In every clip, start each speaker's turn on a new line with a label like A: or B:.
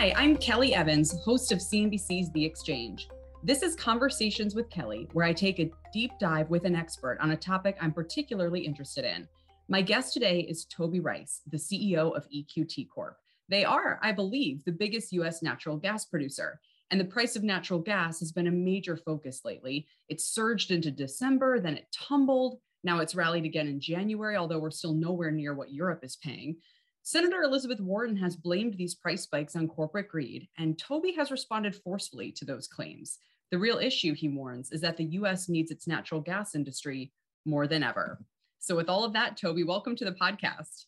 A: Hi, I'm Kelly Evans, host of CNBC's The Exchange. This is Conversations with Kelly, where I take a deep dive with an expert on a topic I'm particularly interested in. My guest today is Toby Rice, the CEO of EQT Corp. They are, I believe, the biggest US natural gas producer. And the price of natural gas has been a major focus lately. It surged into December, then it tumbled. Now it's rallied again in January, although we're still nowhere near what Europe is paying. Senator Elizabeth Warren has blamed these price spikes on corporate greed, and Toby has responded forcefully to those claims. The real issue, he warns, is that the US needs its natural gas industry more than ever. So, with all of that, Toby, welcome to the podcast.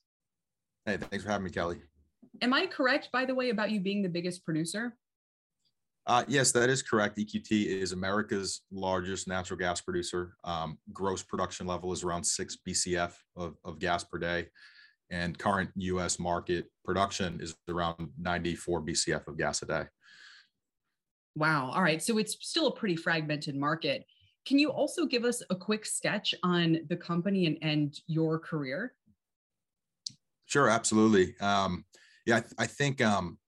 B: Hey, thanks for having me, Kelly.
A: Am I correct, by the way, about you being the biggest producer?
B: Uh, yes, that is correct. EQT is America's largest natural gas producer. Um, gross production level is around six BCF of, of gas per day. And current US market production is around 94 BCF of gas a day.
A: Wow. All right. So it's still a pretty fragmented market. Can you also give us a quick sketch on the company and, and your career?
B: Sure, absolutely. Um, yeah, I, th- I think um,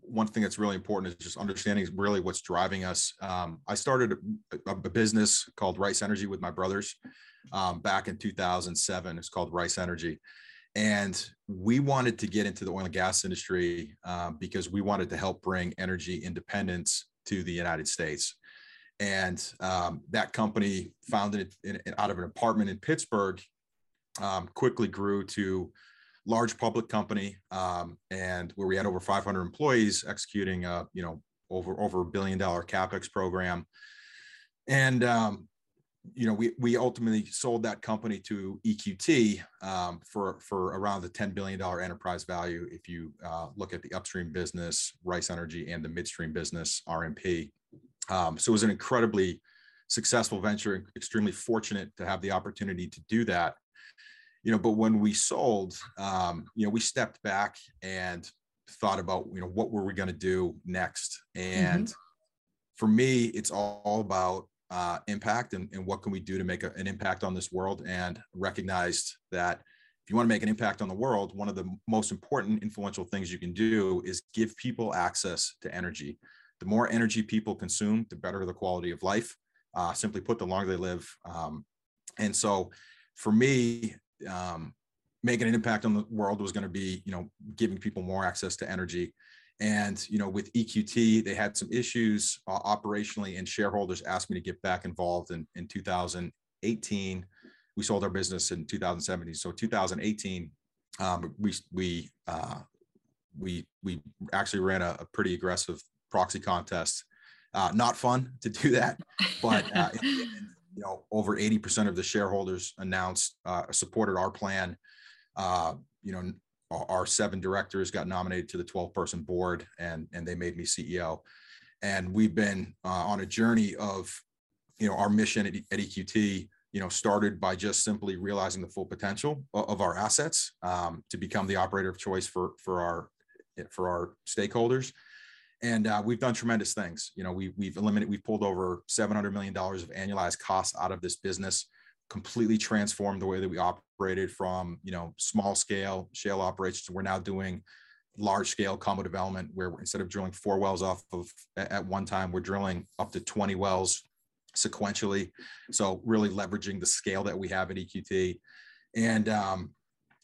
B: one thing that's really important is just understanding really what's driving us. Um, I started a, a, business called Rice Energy with my brothers um, back in 2007. It's called Rice Energy. And we wanted to get into the oil and gas industry uh, because we wanted to help bring energy independence to the United States. And um, that company, founded in, in, out of an apartment in Pittsburgh, um, quickly grew to large public company, um, and where we had over 500 employees executing, a, you know, over over a billion dollar capex program, and um, you know, we we ultimately sold that company to EQT um, for for around the 10 billion dollar enterprise value. If you uh, look at the upstream business, Rice Energy, and the midstream business, RMP, um, so it was an incredibly successful venture. Extremely fortunate to have the opportunity to do that you know, but when we sold, um, you know, we stepped back and thought about, you know, what were we going to do next? And mm-hmm. for me, it's all about uh, impact and, and, what can we do to make a, an impact on this world and recognized that if you want to make an impact on the world, one of the most important influential things you can do is give people access to energy. The more energy people consume, the better the quality of life. Uh, simply put, the longer they live. Um, and so for me, um, making an impact on the world was going to be, you know, giving people more access to energy. And you know, with EQT, they had some issues uh, operationally, and shareholders asked me to get back involved. In in 2018, we sold our business in 2017. So 2018, um, we we uh, we we actually ran a, a pretty aggressive proxy contest. Uh, not fun to do that, but uh, you know, over 80% of the shareholders announced, uh, supported our plan. Uh, you know, our, seven directors got nominated to the 12 person board and, and they made me CEO. And we've been uh, on a journey of, you know, our mission at, at, EQT, you know, started by just simply realizing the full potential of, of our assets um, to become the operator of choice for, for our, for our stakeholders and uh, we've done tremendous things. You know, we, we've eliminated, we've pulled over $700 million of annualized costs out of this business, completely transformed the way that we operated from, you know, small scale shale operations. We're now doing large scale combo development where instead of drilling four wells off of at one time, we're drilling up to 20 wells sequentially. So really leveraging the scale that we have at EQT. And, um,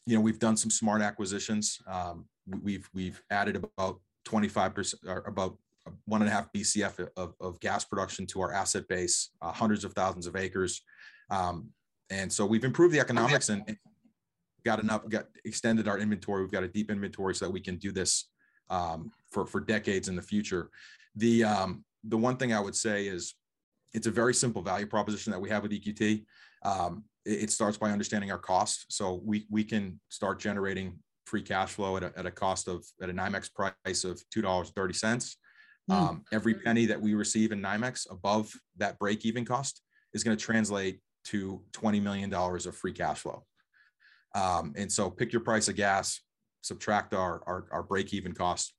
B: you know, we've done some smart acquisitions. Um, we've, we've added about 25% or about one and a half BCF of, of gas production to our asset base, uh, hundreds of thousands of acres. Um, and so we've improved the economics and got enough, got extended our inventory. We've got a deep inventory so that we can do this um, for, for decades in the future. The, um, the one thing I would say is it's a very simple value proposition that we have with EQT. Um, it, it starts by understanding our costs. So we, we can start generating free cash flow at a, at a cost of at a NYMEX price of two dollars thirty cents. Mm. Um, every penny that we receive in NYMEX above that break even cost is going to translate to twenty million dollars of free cash flow. Um, and so, pick your price of gas, subtract our our, our break even cost,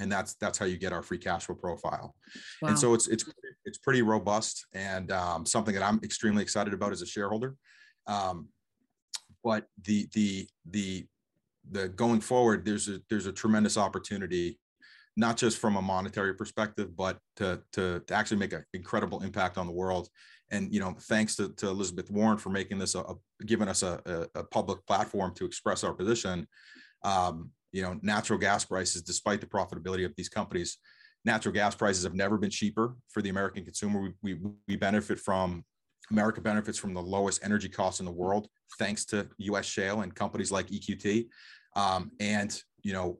B: and that's that's how you get our free cash flow profile. Wow. And so it's it's it's pretty robust and um, something that I'm extremely excited about as a shareholder. Um, but the the the the going forward, there's a there's a tremendous opportunity, not just from a monetary perspective, but to to, to actually make an incredible impact on the world. And you know, thanks to, to Elizabeth Warren for making this a, a giving us a, a, public platform to express our position. Um, you know, natural gas prices, despite the profitability of these companies, natural gas prices have never been cheaper for the American consumer. We, we, we benefit from America benefits from the lowest energy costs in the world, thanks to U.S. shale and companies like EQT. Um, and you know,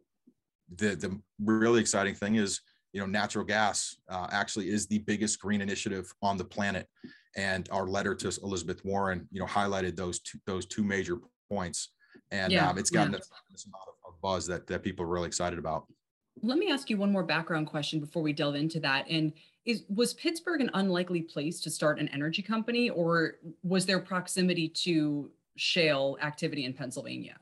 B: the the really exciting thing is, you know, natural gas uh, actually is the biggest green initiative on the planet. And our letter to Elizabeth Warren, you know, highlighted those two those two major points, and yeah, um, it's gotten yeah. this amount of buzz that that people are really excited about.
A: Let me ask you one more background question before we delve into that. And is was Pittsburgh an unlikely place to start an energy company, or was there proximity to shale activity in Pennsylvania?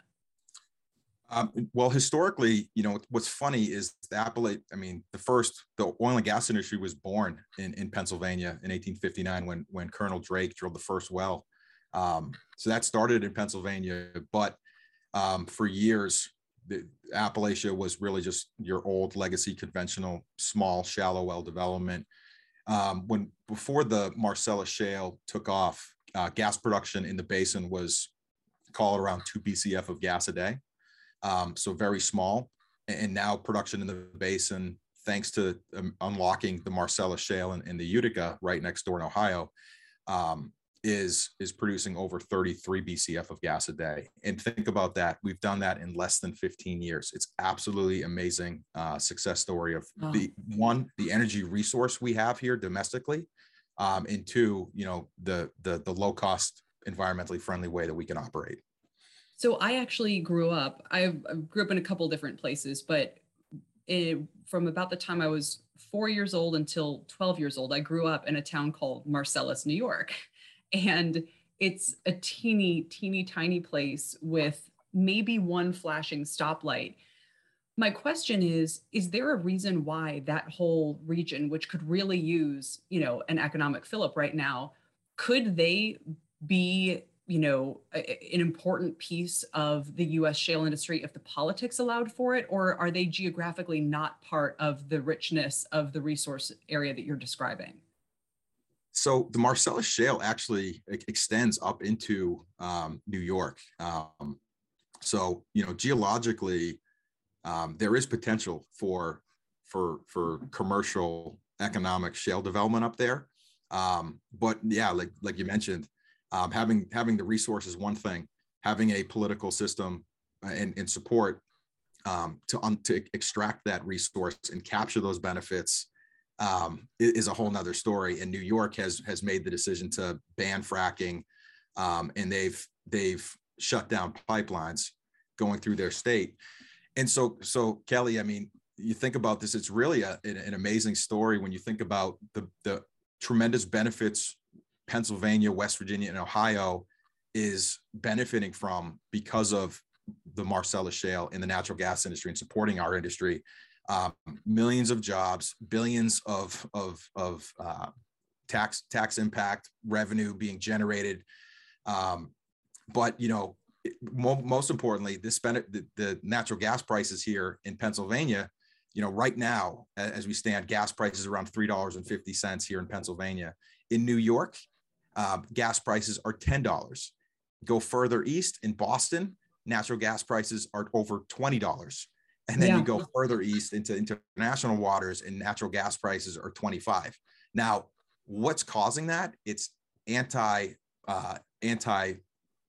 B: Um, well, historically, you know, what's funny is the Appalachia. I mean, the first the oil and gas industry was born in, in Pennsylvania in 1859 when when Colonel Drake drilled the first well. Um, so that started in Pennsylvania, but um, for years, the Appalachia was really just your old legacy conventional small shallow well development. Um, when before the Marcellus Shale took off, uh, gas production in the basin was called around two BCF of gas a day, um, so very small. And now production in the basin, thanks to um, unlocking the Marcellus Shale and, the Utica right next door in Ohio, um, is is producing over 33 BCF of gas a day. And think about that. We've done that in less than 15 years. It's absolutely amazing uh, success story of oh. the one, the energy resource we have here domestically, um, and two, you know, the the the low cost, environmentally friendly way that we can operate.
A: So I actually grew up. I grew up in a couple different places, but it, from about the time I was four years old until 12 years old, I grew up in a town called Marcellus, New York and it's a teeny, teeny, tiny place with maybe one flashing stoplight. My question is Is there a reason why that whole region, which could really use, you know, an economic fillip right now, could they be, you know, a, an important piece of the US shale industry if the politics allowed for it? Or are they geographically not part of the richness of the resource area that you're describing?
B: so the Marcellus Shale actually extends up into um, New York. Um, so you know, geologically, um, there is potential for for for commercial economic shale development up there. Um, but yeah, like like you mentioned, um, having having the resources one thing, having a political system uh, and, and support um, to to extract that resource and capture those benefits um, is a whole nother story. And New York has has made the decision to ban fracking, um, and they've they've shut down pipelines going through their state. And so so Kelly, I mean, you think about this, it's really a, an amazing story when you think about the the tremendous benefits Pennsylvania, West Virginia, and Ohio is benefiting from because of the Marcellus Shale in the natural gas industry and supporting our industry um, millions of jobs, billions of of of uh, tax tax impact revenue being generated. Um, but you know, mo- most importantly, this the, the natural gas prices here in Pennsylvania. You know, right now, as we stand, gas prices around three dollars and fifty cents here in Pennsylvania. In New York, uh, gas prices are ten dollars. Go further east in Boston, natural gas prices are over twenty dollars and then yeah. you go further east into international waters and natural gas prices are 25 now what's causing that it's anti uh, anti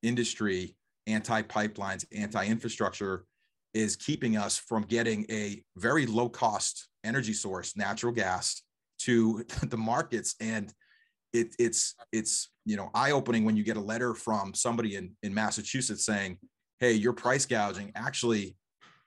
B: industry anti pipelines anti infrastructure is keeping us from getting a very low cost energy source natural gas to the markets and it, it's it's you know eye opening when you get a letter from somebody in in massachusetts saying hey you're price gouging actually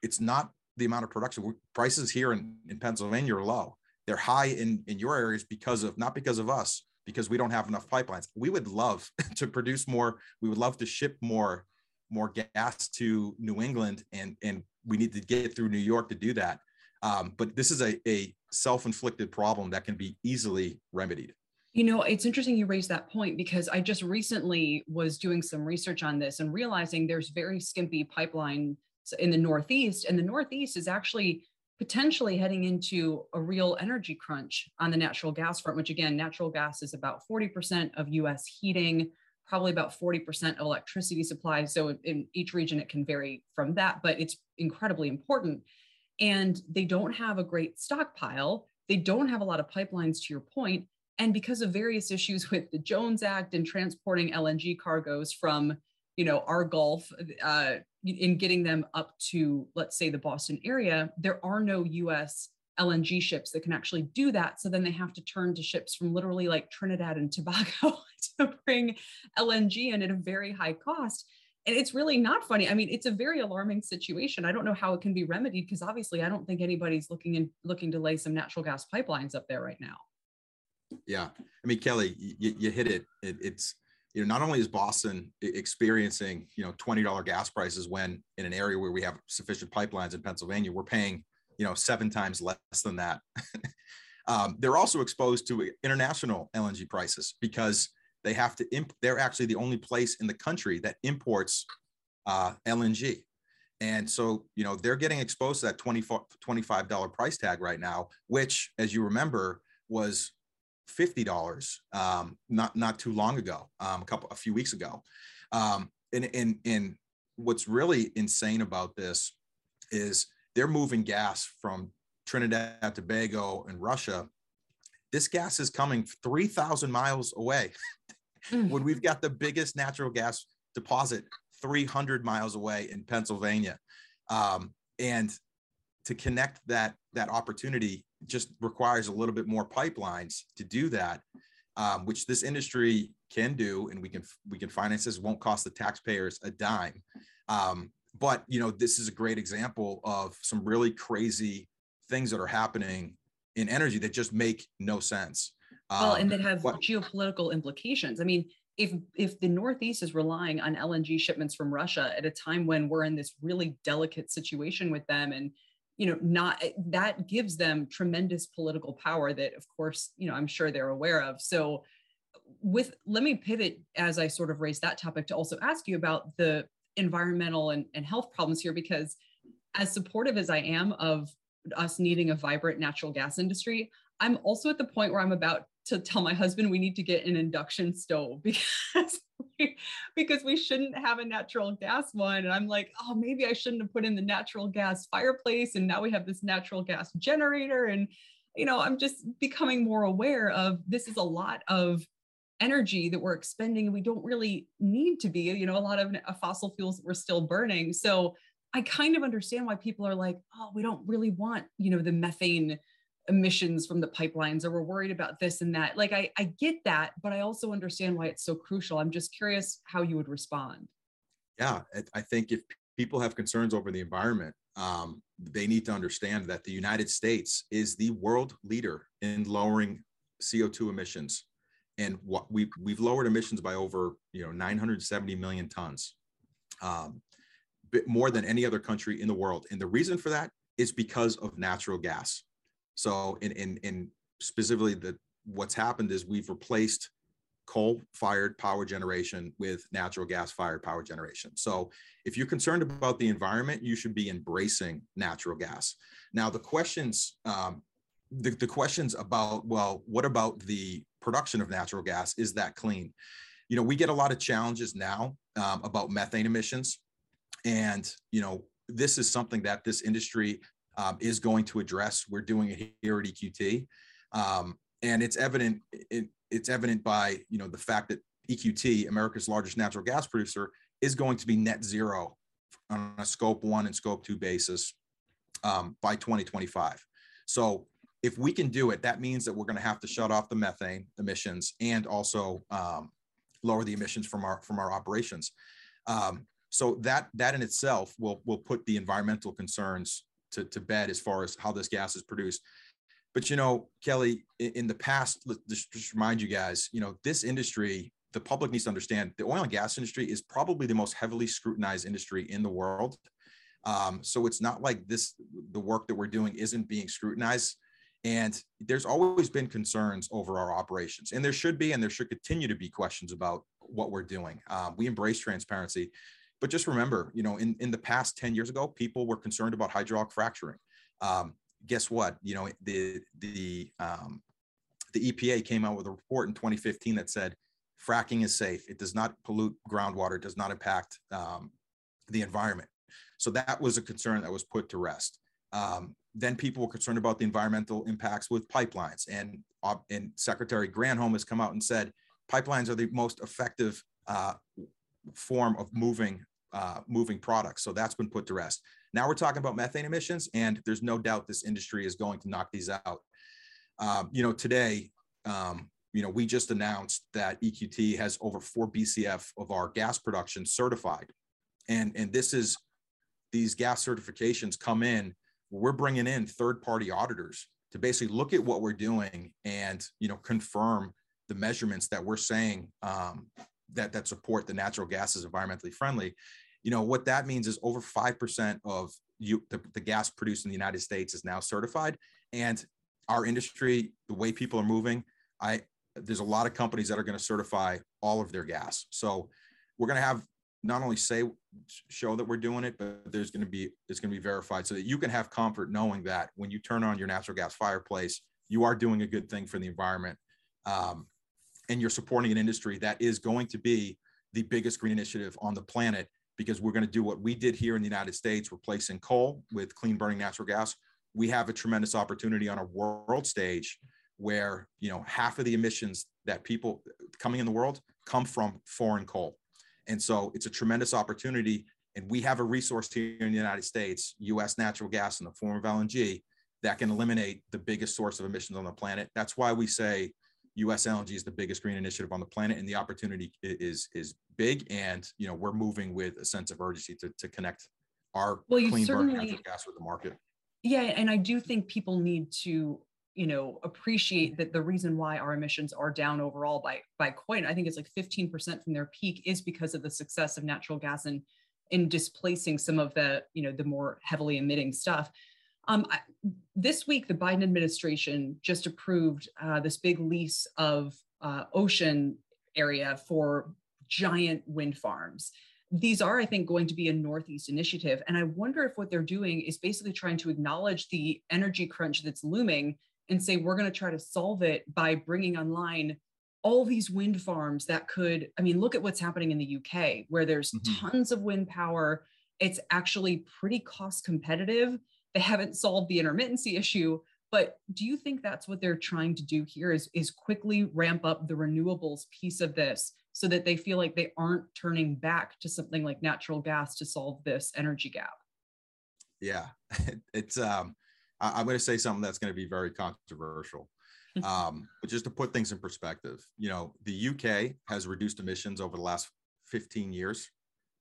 B: it's not the amount of production. Prices here in, in Pennsylvania are low. They're high in, in your areas because of not because of us, because we don't have enough pipelines. We would love to produce more. We would love to ship more more gas to New England, and and we need to get through New York to do that. Um, but this is a, a self-inflicted problem that can be easily remedied.
A: You know, it's interesting you raised that point because I just recently was doing some research on this and realizing there's very skimpy pipeline in the Northeast, and the Northeast is actually potentially heading into a real energy crunch on the natural gas front, which again, natural gas is about 40% of US heating, probably about 40% of electricity supply. So in each region, it can vary from that, but it's incredibly important. And they don't have a great stockpile. They don't have a lot of pipelines, to your point. And because of various issues with the Jones Act and transporting LNG cargoes from, you know, our Gulf uh, in getting them up to, let's say, the Boston area, there are no US LNG ships that can actually do that. So then they have to turn to ships from literally like Trinidad and Tobago to bring LNG in at a very high cost. And it's really not funny. I mean, it's a very alarming situation. I don't know how it can be remedied because obviously I don't think anybody's looking in looking to lay some natural gas pipelines up there right now.
B: Yeah. I mean, Kelly, you, you hit it. it. It's, you know, not only is Boston experiencing, you know, $20 gas prices when in an area where we have sufficient pipelines in Pennsylvania, we're paying, you know, seven times less than that. um, they're also exposed to international LNG prices because they have to, imp- they're actually the only place in the country that imports uh, LNG. And so, you know, they're getting exposed to that 24, $25 price tag right now, which, as you remember, was fifty dollars um, not not too long ago, um, a couple a few weeks ago. Um, and and and what's really insane about this is they're moving gas from Trinidad, and Tobago, and Russia. This gas is coming three thousand miles away. mm. when we've got the biggest natural gas deposit 300 miles away in Pennsylvania. Um, and to connect that that opportunity just requires a little bit more pipelines to do that, um, which this industry can do, and we can we can finance this. Won't cost the taxpayers a dime. Um, but you know, this is a great example of some really crazy things that are happening in energy that just make no sense.
A: Um, well, and that have what, geopolitical implications. I mean, if if the Northeast is relying on LNG shipments from Russia at a time when we're in this really delicate situation with them, and you know not eh, that gives them tremendous political power that of course you know i'm sure they're aware of. So with let me pivot as i sort of raise that topic to also ask you about the environmental and, and health problems here because as supportive as i am of us needing a vibrant natural gas industry i'm also at the point where i'm about to tell my husband we need to get an induction stove because we, because we shouldn't have a natural gas one. And i'm like oh maybe i shouldn't have put in the natural gas fireplace and now we have this natural gas generator. And you know i'm just becoming more aware of this is a lot of energy that we're expending and we don't really need to be you know a lot of uh, fossil fuels we're still burning. So i kind of understand why people are like oh we don't really want you know the methane emissions from the pipelines or we're worried about this and that. Like I, I get that but i also understand why it's so crucial. I'm just curious how you would respond.
B: Yeah i think if people have concerns over the environment um, they need to understand that the united states is the world leader in lowering co2 emissions. And what we, we've lowered emissions by over you know 970 million tons um, more than any other country in the world. And the reason for that is because of natural gas so in in, in specifically the what's happened is we've replaced coal fired power generation with natural gas fired power generation. So if you're concerned about the environment, you should be embracing natural gas. Now the questions um, the, the questions about well what about the production of natural gas is that clean you know we get a lot of challenges now um, about methane emissions and you know this is something that this industry um, is going to address. We're doing it here at EQT, um, and it's evident. It, it's evident by you know the fact that EQT, America's largest natural gas producer, is going to be net zero on a scope one and scope two basis um, by 2025. So if we can do it, that means that we're going to have to shut off the methane emissions and also um, lower the emissions from our from our operations. Um, So that that in itself will will put the environmental concerns to, to bed as far as how this gas is produced. But you know, Kelly, in, in the past, just, just remind you guys, you know, this industry, the public needs to understand the oil and gas industry is probably the most heavily scrutinized industry in the world. Um, so it's not like this, the work that we're doing isn't being scrutinized. And there's always been concerns over our operations, and there should be, and there should continue to be questions about what we're doing. Um, we embrace transparency, but just remember, you know, in, in the past 10 years ago, people were concerned about hydraulic fracturing. Um, guess what? You know, the the um, the EPA came out with a report in 2015 that said fracking is safe. It does not pollute groundwater. It does not impact um, the environment. So that was a concern that was put to rest. Um, then people were concerned about the environmental impacts with pipelines, and uh, and Secretary Granholm has come out and said pipelines are the most effective uh, form of moving uh, moving products. So that's been put to rest. Now we're talking about methane emissions, and there's no doubt this industry is going to knock these out. Um, you know, today, um, you know, we just announced that EQT has over four BCF of our gas production certified, and and this is these gas certifications come in. We're bringing in third-party auditors to basically look at what we're doing and you know confirm the measurements that we're saying um, that that support the natural gas is environmentally friendly you know what that means is over 5% of you the, the gas produced in the united states is now certified. And our industry the way people are moving i there's a lot of companies that are going to certify all of their gas. So we're going to have not only say show that we're doing it but there's going to be it's going to be verified so that you can have comfort knowing that when you turn on your natural gas fireplace you are doing a good thing for the environment. Um, and you're supporting an industry that is going to be the biggest green initiative on the planet because we're going to do what we did here in the United States, replacing coal with clean burning natural gas. We have a tremendous opportunity on a world stage where you know half of the emissions that people coming in the world come from foreign coal. And so it's a tremendous opportunity. And we have a resource here in the United States, US natural gas in the form of LNG, that can eliminate the biggest source of emissions on the planet. That's why we say US LNG is the biggest green initiative on the planet, and the opportunity is is big. And you know, we're moving with a sense of urgency to, to connect our well, clean burning natural gas with the market.
A: Yeah, and I do think people need to you know appreciate that the reason why our emissions are down overall by by quite i think it's like 15% from their peak is because of the success of natural gas and in displacing some of the you know the more heavily emitting stuff um, I, this week, the Biden administration just approved uh, this big lease of uh, ocean area for giant wind farms. These are, I think, going to be a Northeast initiative. And I wonder if what they're doing is basically trying to acknowledge the energy crunch that's looming and say, we're going to try to solve it by bringing online all these wind farms that could, I mean, look at what's happening in the UK, where there's mm-hmm. tons of wind power. It's actually pretty cost competitive they haven't solved the intermittency issue but do you think that's what they're trying to do here is is quickly ramp up the renewables piece of this so that they feel like they aren't turning back to something like natural gas to solve this energy gap?
B: Yeah it's um I, am going to say something that's going to be very controversial. Um, but just to put things in perspective you know the uk has reduced emissions over the last 15 years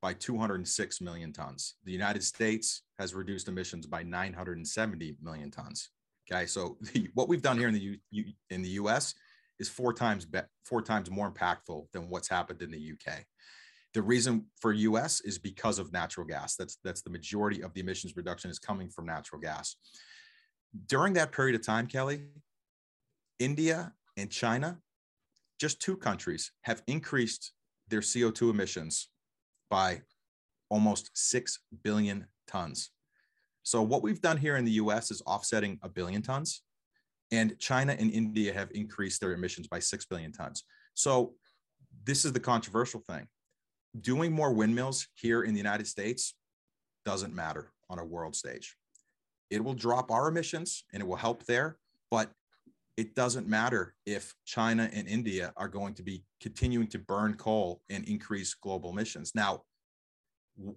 B: by 206 million tons. The United States has reduced emissions by 970 million tons. Okay, so the, what we've done here in the U, U, in the U.S. is four times be, four times more impactful than what's happened in the U.K. The reason for U.S. is because of natural gas. That's that's the majority of the emissions reduction is coming from natural gas. During that period of time, Kelly, India and China, just two countries, have increased their CO2 emissions by almost 6 billion tons. So, what we've done here in the US is offsetting a billion tons, and China and India have increased their emissions by 6 billion tons. So, this is the controversial thing. Doing more windmills here in the United States doesn't matter on a world stage. It will drop our emissions and it will help there, but it doesn't matter if China and India are going to be continuing to burn coal and increase global emissions. Now,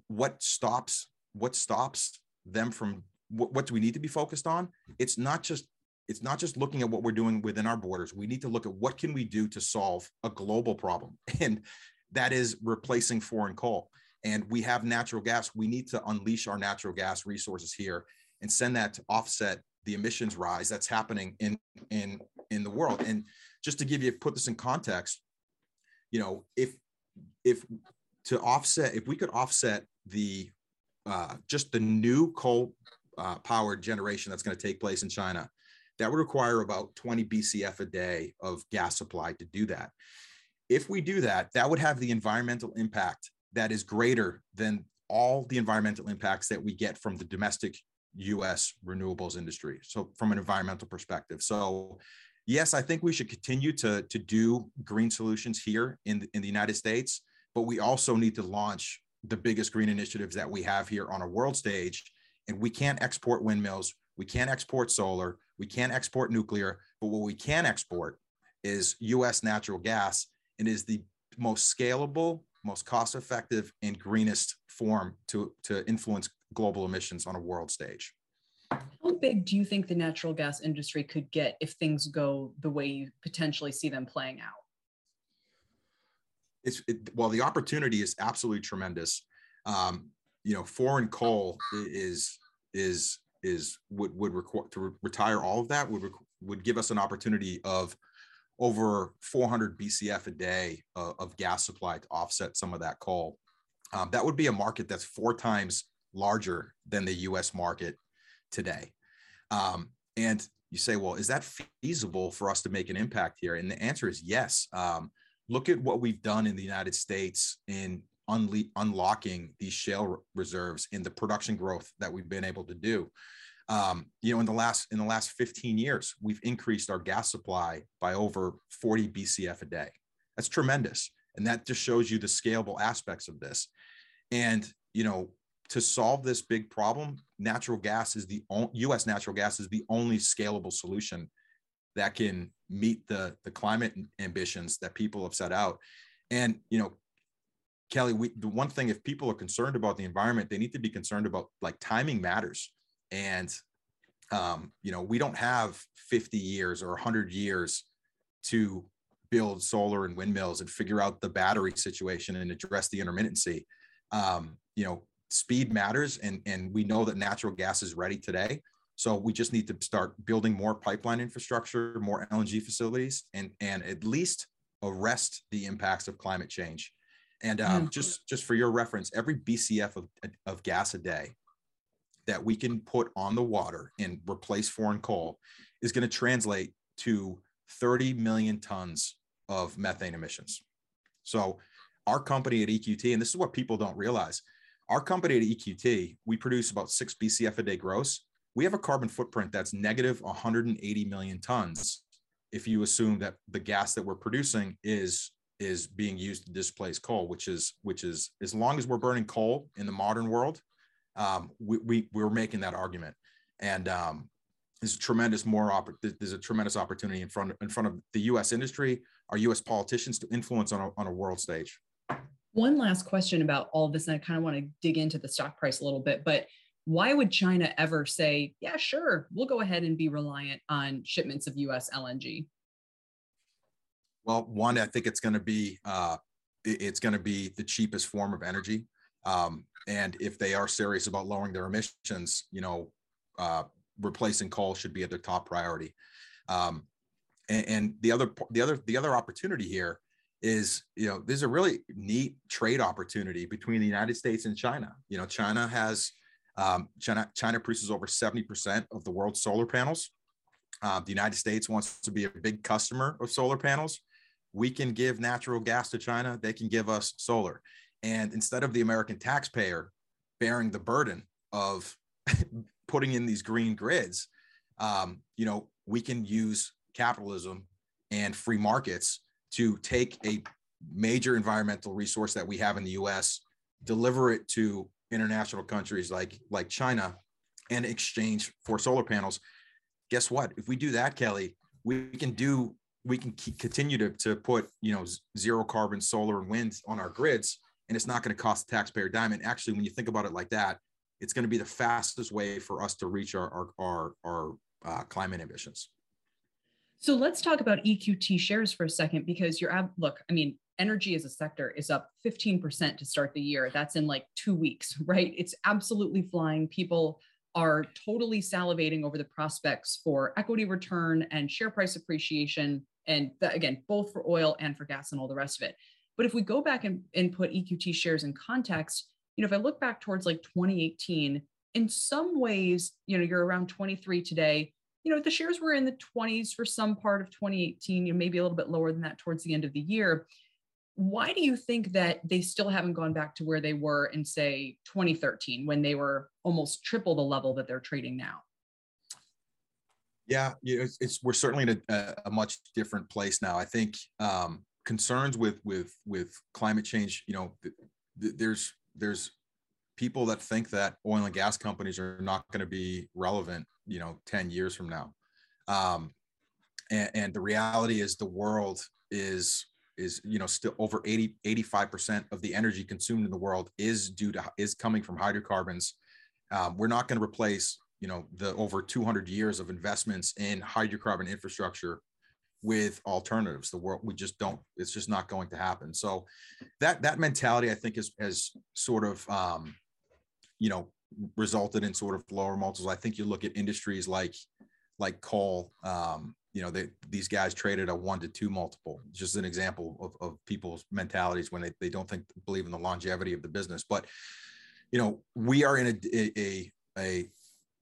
B: what stops what stops them from what, what do we need to be focused on? It's not just it's not just looking at what we're doing within our borders. We need to look at what can we do to solve a global problem, and that is replacing foreign coal. and we have natural gas. We need to unleash our natural gas resources here and send that to offset the emissions rise that's happening in in in the world. And just to give you put this in context, you know, if if to offset, if we could offset the uh, just the new coal uh, powered generation that's going to take place in China, that would require about 20 BCF a day of gas supply to do that. If we do that, that would have the environmental impact that is greater than all the environmental impacts that we get from the domestic US renewables industry. So from an environmental perspective. So yes, I think we should continue to, to do green solutions here in the, in the United States, but we also need to launch the biggest green initiatives that we have here on a world stage. And we can't export windmills, we can't export solar, we can't export nuclear, but what we can export is US natural gas and is the most scalable, most cost effective, and greenest form to, to influence global emissions on a world stage.
A: How big do you think the natural gas industry could get if things go the way you potentially see them playing out?
B: It's it, well, the opportunity is absolutely tremendous. Um, you know, foreign coal is is is would would require to re- retire all of that would would give us an opportunity of over 400 BCF a day uh, of gas supply to offset some of that coal. Um, that would be a market that's four times larger than the U.S. market today. Um, and you say, well, is that feasible for us to make an impact here? And the answer is yes. Um, look at what we've done in the United States in unle- unlocking these shale reserves in the production growth that we've been able to do. Um, you know, in the last in the last 15 years, we've increased our gas supply by over 40 BCF a day. That's tremendous, and that just shows you the scalable aspects of this. And you know, to solve this big problem, natural gas is the U.S. natural gas is the only scalable solution that can meet the the climate ambitions that people have set out. And you know, Kelly, we, the one thing, if people are concerned about the environment, they need to be concerned about like timing matters. And, um, you know, we don't have 50 years or 100 years to build solar and windmills and figure out the battery situation and address the intermittency. Um, you know, speed matters. And, and we know that natural gas is ready today. So we just need to start building more pipeline infrastructure, more LNG facilities, and, and at least arrest the impacts of climate change and um, mm. just just for your reference, every BCF of, of gas a day that we can put on the water and replace foreign coal is going to translate to 30 million tons of methane emissions. So our company at EQT, and this is what people don't realize, our company at EQT, we produce about six BCF a day gross. We have a carbon footprint that's negative 180 million tons. If you assume that the gas that we're producing is is being used to displace coal, which is which is as long as we're burning coal in the modern world, um, we, we we're making that argument, and um, there's a tremendous more opp- there's a tremendous opportunity in front in front of the U.S. industry, our U.S. politicians to influence on a, on a world stage.
A: One last question about all this, and I kind of want to dig into the stock price a little bit, but why would China ever say, yeah, sure, we'll go ahead and be reliant on shipments of US LNG?
B: Well, one, I think it's going to be uh, it's going to be the cheapest form of energy, um, and if they are serious about lowering their emissions, you know, uh, replacing coal should be at their top priority. Um, and, and the other the other the other opportunity here is you know there's a really neat trade opportunity between the United States and China. You know, China has um, China China produces over 70% of the world's solar panels. Uh, the United States wants to be a big customer of solar panels we can give natural gas to China, they can give us solar. And instead of the American taxpayer bearing the burden of putting in these green grids, um, you know, we can use capitalism and free markets to take a major environmental resource that we have in the US, deliver it to international countries like like China and exchange for solar panels. Guess what? If we do that, Kelly, we can do we can keep, continue to, to put you know zero carbon solar and wind on our grids and it's not going to cost the taxpayer dime and actually when you think about it like that it's going to be the fastest way for us to reach our our our, our uh, climate ambitions
A: so let's talk about eqt shares for a second because you're look i mean energy as a sector is up 15% to start the year. That's in like two weeks, right? It's absolutely flying. People are totally salivating over the prospects for equity return and share price appreciation. And the, again, both for oil and for gas and all the rest of it. But if we go back and, and put EQT shares in context, you know, if I look back towards like 2018, in some ways, you know, you're around 23 today. You know, the shares were in the 20s for some part of 2018, you know, maybe a little bit lower than that towards the end of the year. Why do you think that they still haven't gone back to where they were in say 2013 when they were almost triple the level that they're trading now?
B: Yeah it's, it's we're certainly in a, a, much different place now. I think um, concerns with with with climate change you know th- th- there's there's people that think that oil and gas companies are not going to be relevant you know 10 years from now. Um, and, and the reality is the world is is you know still over 80 85% of the energy consumed in the world is due to is coming from hydrocarbons. Um, we're not going to replace you know the over 200 years of investments in hydrocarbon infrastructure with alternatives. The world we just don't it's just not going to happen. So that that mentality i think is has sort of um, you know resulted in sort of lower multiples i think you look at industries like like coal um, you know, they, these guys traded a one to two multiple. Just an example of, of people's mentalities when they, they don't think believe in the longevity of the business. But you know, we are in a a a,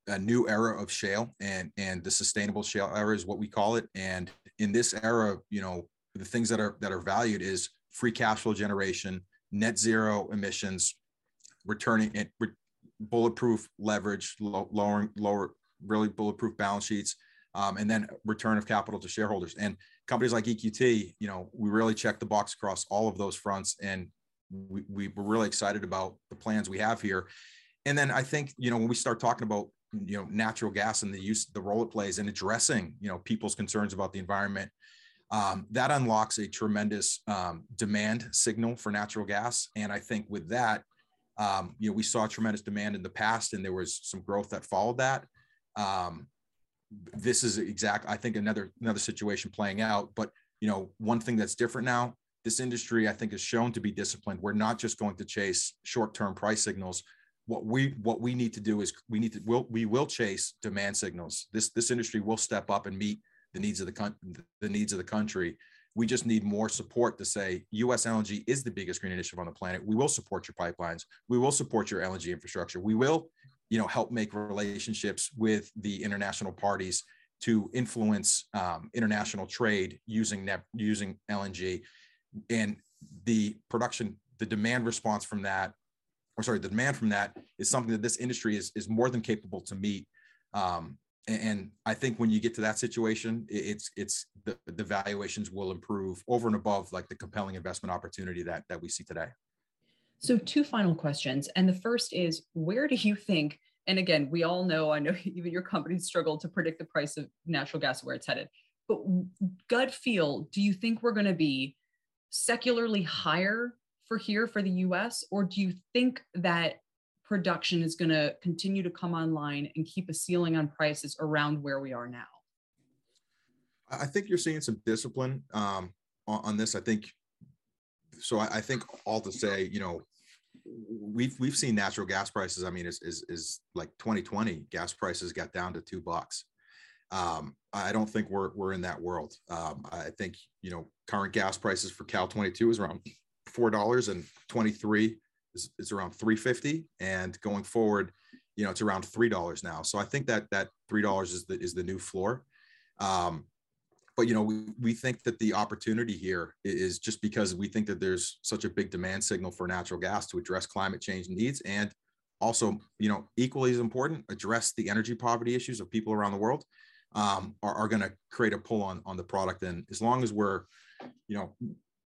B: a new era of shale, and and the sustainable shale era is what we call it. And in this era, you know, the things that are that are valued is free cash flow generation, net zero emissions, returning it, bulletproof leverage, low, lowering lower really bulletproof balance sheets um, and then return of capital to shareholders. And companies like EQT, you know, we really check the box across all of those fronts, and we, we were really excited about the plans we have here. And then I think, you know, when we start talking about you know natural gas and the use the role it plays in addressing you know people's concerns about the environment um, that unlocks a tremendous um, demand signal for natural gas and i think with that um, you know we saw tremendous demand in the past and there was some growth that followed that. Um, this is exact i think another another situation playing out but you know one thing that's different now this industry i think is shown to be disciplined. We're not just going to chase short-term price signals. What we what we need to do is we need to will we will chase demand signals. This this industry will step up and meet the needs of the the needs of the country we just need more support to say US LNG is the biggest green initiative on the planet. We will support your pipelines. We will support your LNG infrastructure. We will you know help make relationships with the international parties to influence um, international trade using net, using LNG, and the production, the demand response from that, or sorry, the demand from that is something that this industry is is more than capable to meet. Um, and, I think when you get to that situation, it's it's the, the valuations will improve over and above like the compelling investment opportunity that that we see today.
A: So, two final questions. And the first is where do you think, and again, we all know, I know even your company struggled to predict the price of natural gas where it's headed, but gut feel, do you think we're going to be secularly higher for here for the US? Or do you think that production is going to continue to come online and keep a ceiling on prices around where we are now?
B: I think you're seeing some discipline um, on, on, this. I think so I, I, think all to say, you know, we've we've seen natural gas prices. I mean, is is, is like 2020 gas prices got down to two bucks. Um, I don't think we're we're in that world. Um, I think you know current gas prices for Cal 22 is around four dollars and 23 is, is around 350 and going forward you know it's around three dollars now. So i think that that three dollars is the is the new floor. Um, but you know we, we think that the opportunity here is just because we think that there's such a big demand signal for natural gas to address climate change needs and also you know equally as important address the energy poverty issues of people around the world um, are, are going to create a pull on on the product. And as long as we're you know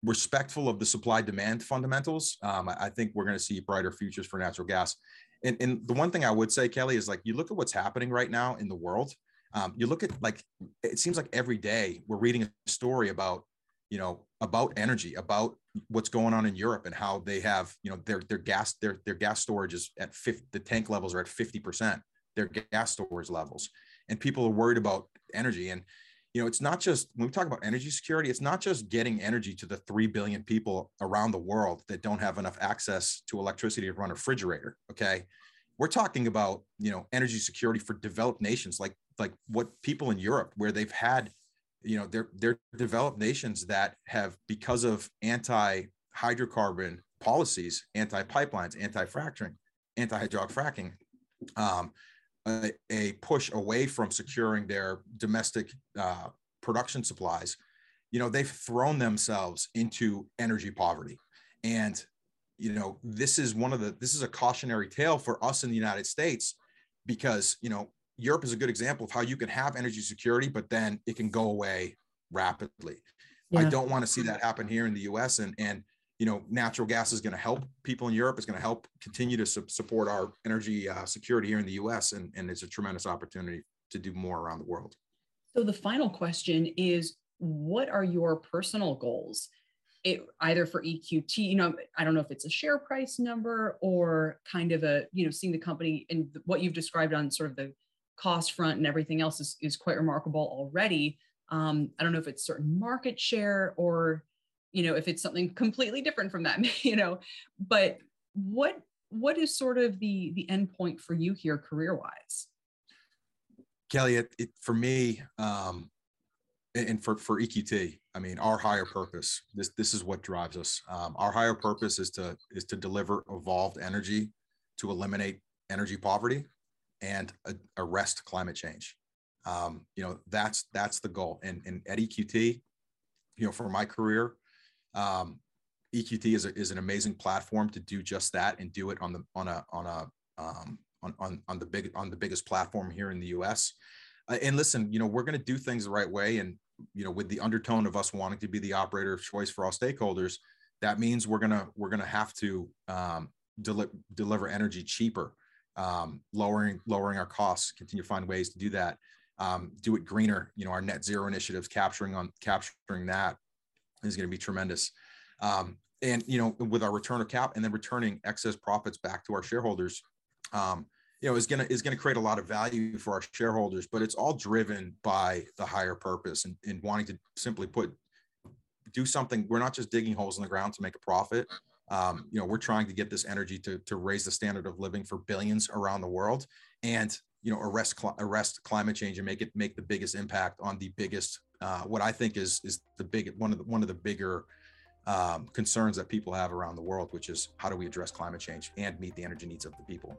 B: respectful of the supply demand fundamentals um, I, think we're going to see brighter futures for natural gas. And, and the one thing i would say kelly is like you look at what's happening right now in the world um, you look at like it seems like every day we're reading a story about you know about energy about what's going on in europe and how they have you know their their gas their their gas storage is at 50 the tank levels are at 50% their gas storage levels. And people are worried about energy. And you know, it's not just when we talk about energy security, it's not just getting energy to the 3 billion people around the world that don't have enough access to electricity to run a refrigerator. Okay. We're talking about, you know, energy security for developed nations like like what people in Europe where they've had, you know, they're they're developed nations that have because of anti hydrocarbon policies, anti pipelines, anti fracturing, anti hydraulic fracking, um, a, a, push away from securing their domestic uh, production supplies, you know, they've thrown themselves into energy poverty. And, you know, this is one of the, this is a cautionary tale for us in the United States because, you know, Europe is a good example of how you can have energy security, but then it can go away rapidly. Yeah. I don't want to see that happen here in the US. And, and, you know, natural gas is going to help people in Europe. It's going to help continue to su- support our energy uh, security here in the U.S. And, and it's a tremendous opportunity to do more around the world.
A: So the final question is, what are your personal goals? It, either for EQT, you know, I don't know if it's a share price number or kind of a, you know, seeing the company and what you've described on sort of the cost front and everything else is, is quite remarkable already. Um, I don't know if it's certain market share or you know if it's something completely different from that you know but what what is sort of the the end point for you here career wise
B: kelly it, it, for me um and for for eqt i mean our higher purpose this this is what drives us. Um, our higher purpose is to is to deliver evolved energy to eliminate energy poverty and uh, arrest climate change. Um, you know that's that's the goal. And, and at eqt you know for my career um, EQT is, a, is an amazing platform to do just that and do it on the on a on a um, on, on on the big on the biggest platform here in the U.S. Uh, and listen, you know we're going to do things the right way, and you know with the undertone of us wanting to be the operator of choice for all stakeholders, that means we're gonna we're gonna have to um, deli- deliver energy cheaper, um, lowering lowering our costs, continue to find ways to do that, um, do it greener. You know our net zero initiatives, capturing on capturing that is going to be tremendous. Um, and you know, with our return of cap and then returning excess profits back to our shareholders, um, you know, is going to is to create a lot of value for our shareholders. But it's all driven by the higher purpose and, and wanting to simply put do something. We're not just digging holes in the ground to make a profit. Um, you know, we're trying to get this energy to to raise the standard of living for billions around the world, and you know, arrest arrest climate change and make it make the biggest impact on the biggest uh, what I think is is the big one of the one of the bigger um, concerns that people have around the world, which is how do we address climate change and meet the energy needs of the people.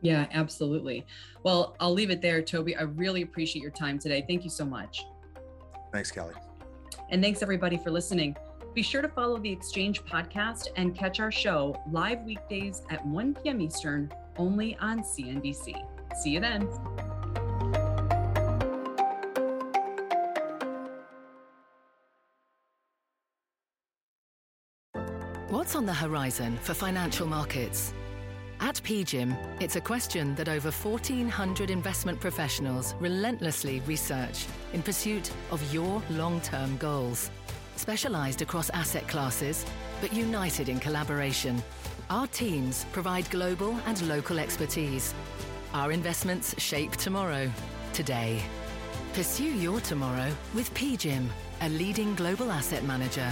A: Yeah, absolutely. Well, I'll leave it there, Toby. I really appreciate your time today. Thank you so much.
B: Thanks, Kelly.
A: And thanks everybody for listening. Be sure to follow the Exchange podcast and catch our show live weekdays at 1 p.m. Eastern only on CNBC. See you then.
C: What's on the horizon for financial markets? At PGIM, it's a question that over 1,400 investment professionals relentlessly research in pursuit of your long term goals. Specialised across asset classes, but united in collaboration, our teams provide global and local expertise. Our investments shape tomorrow, today. Pursue your tomorrow with PGIM, a leading global asset manager.